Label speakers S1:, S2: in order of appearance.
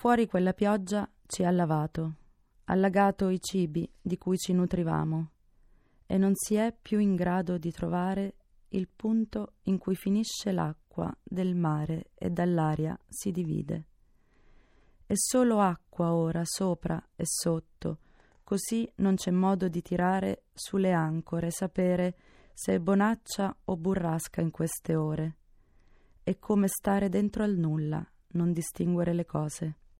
S1: Fuori quella pioggia ci ha lavato, allagato i cibi di cui ci nutrivamo, e non si è più in grado di trovare il punto in cui finisce l'acqua del mare e dall'aria si divide. È solo acqua ora sopra e sotto, così non c'è modo di tirare sulle ancore e sapere se è bonaccia o burrasca in queste ore. È come stare dentro al nulla, non distinguere le cose.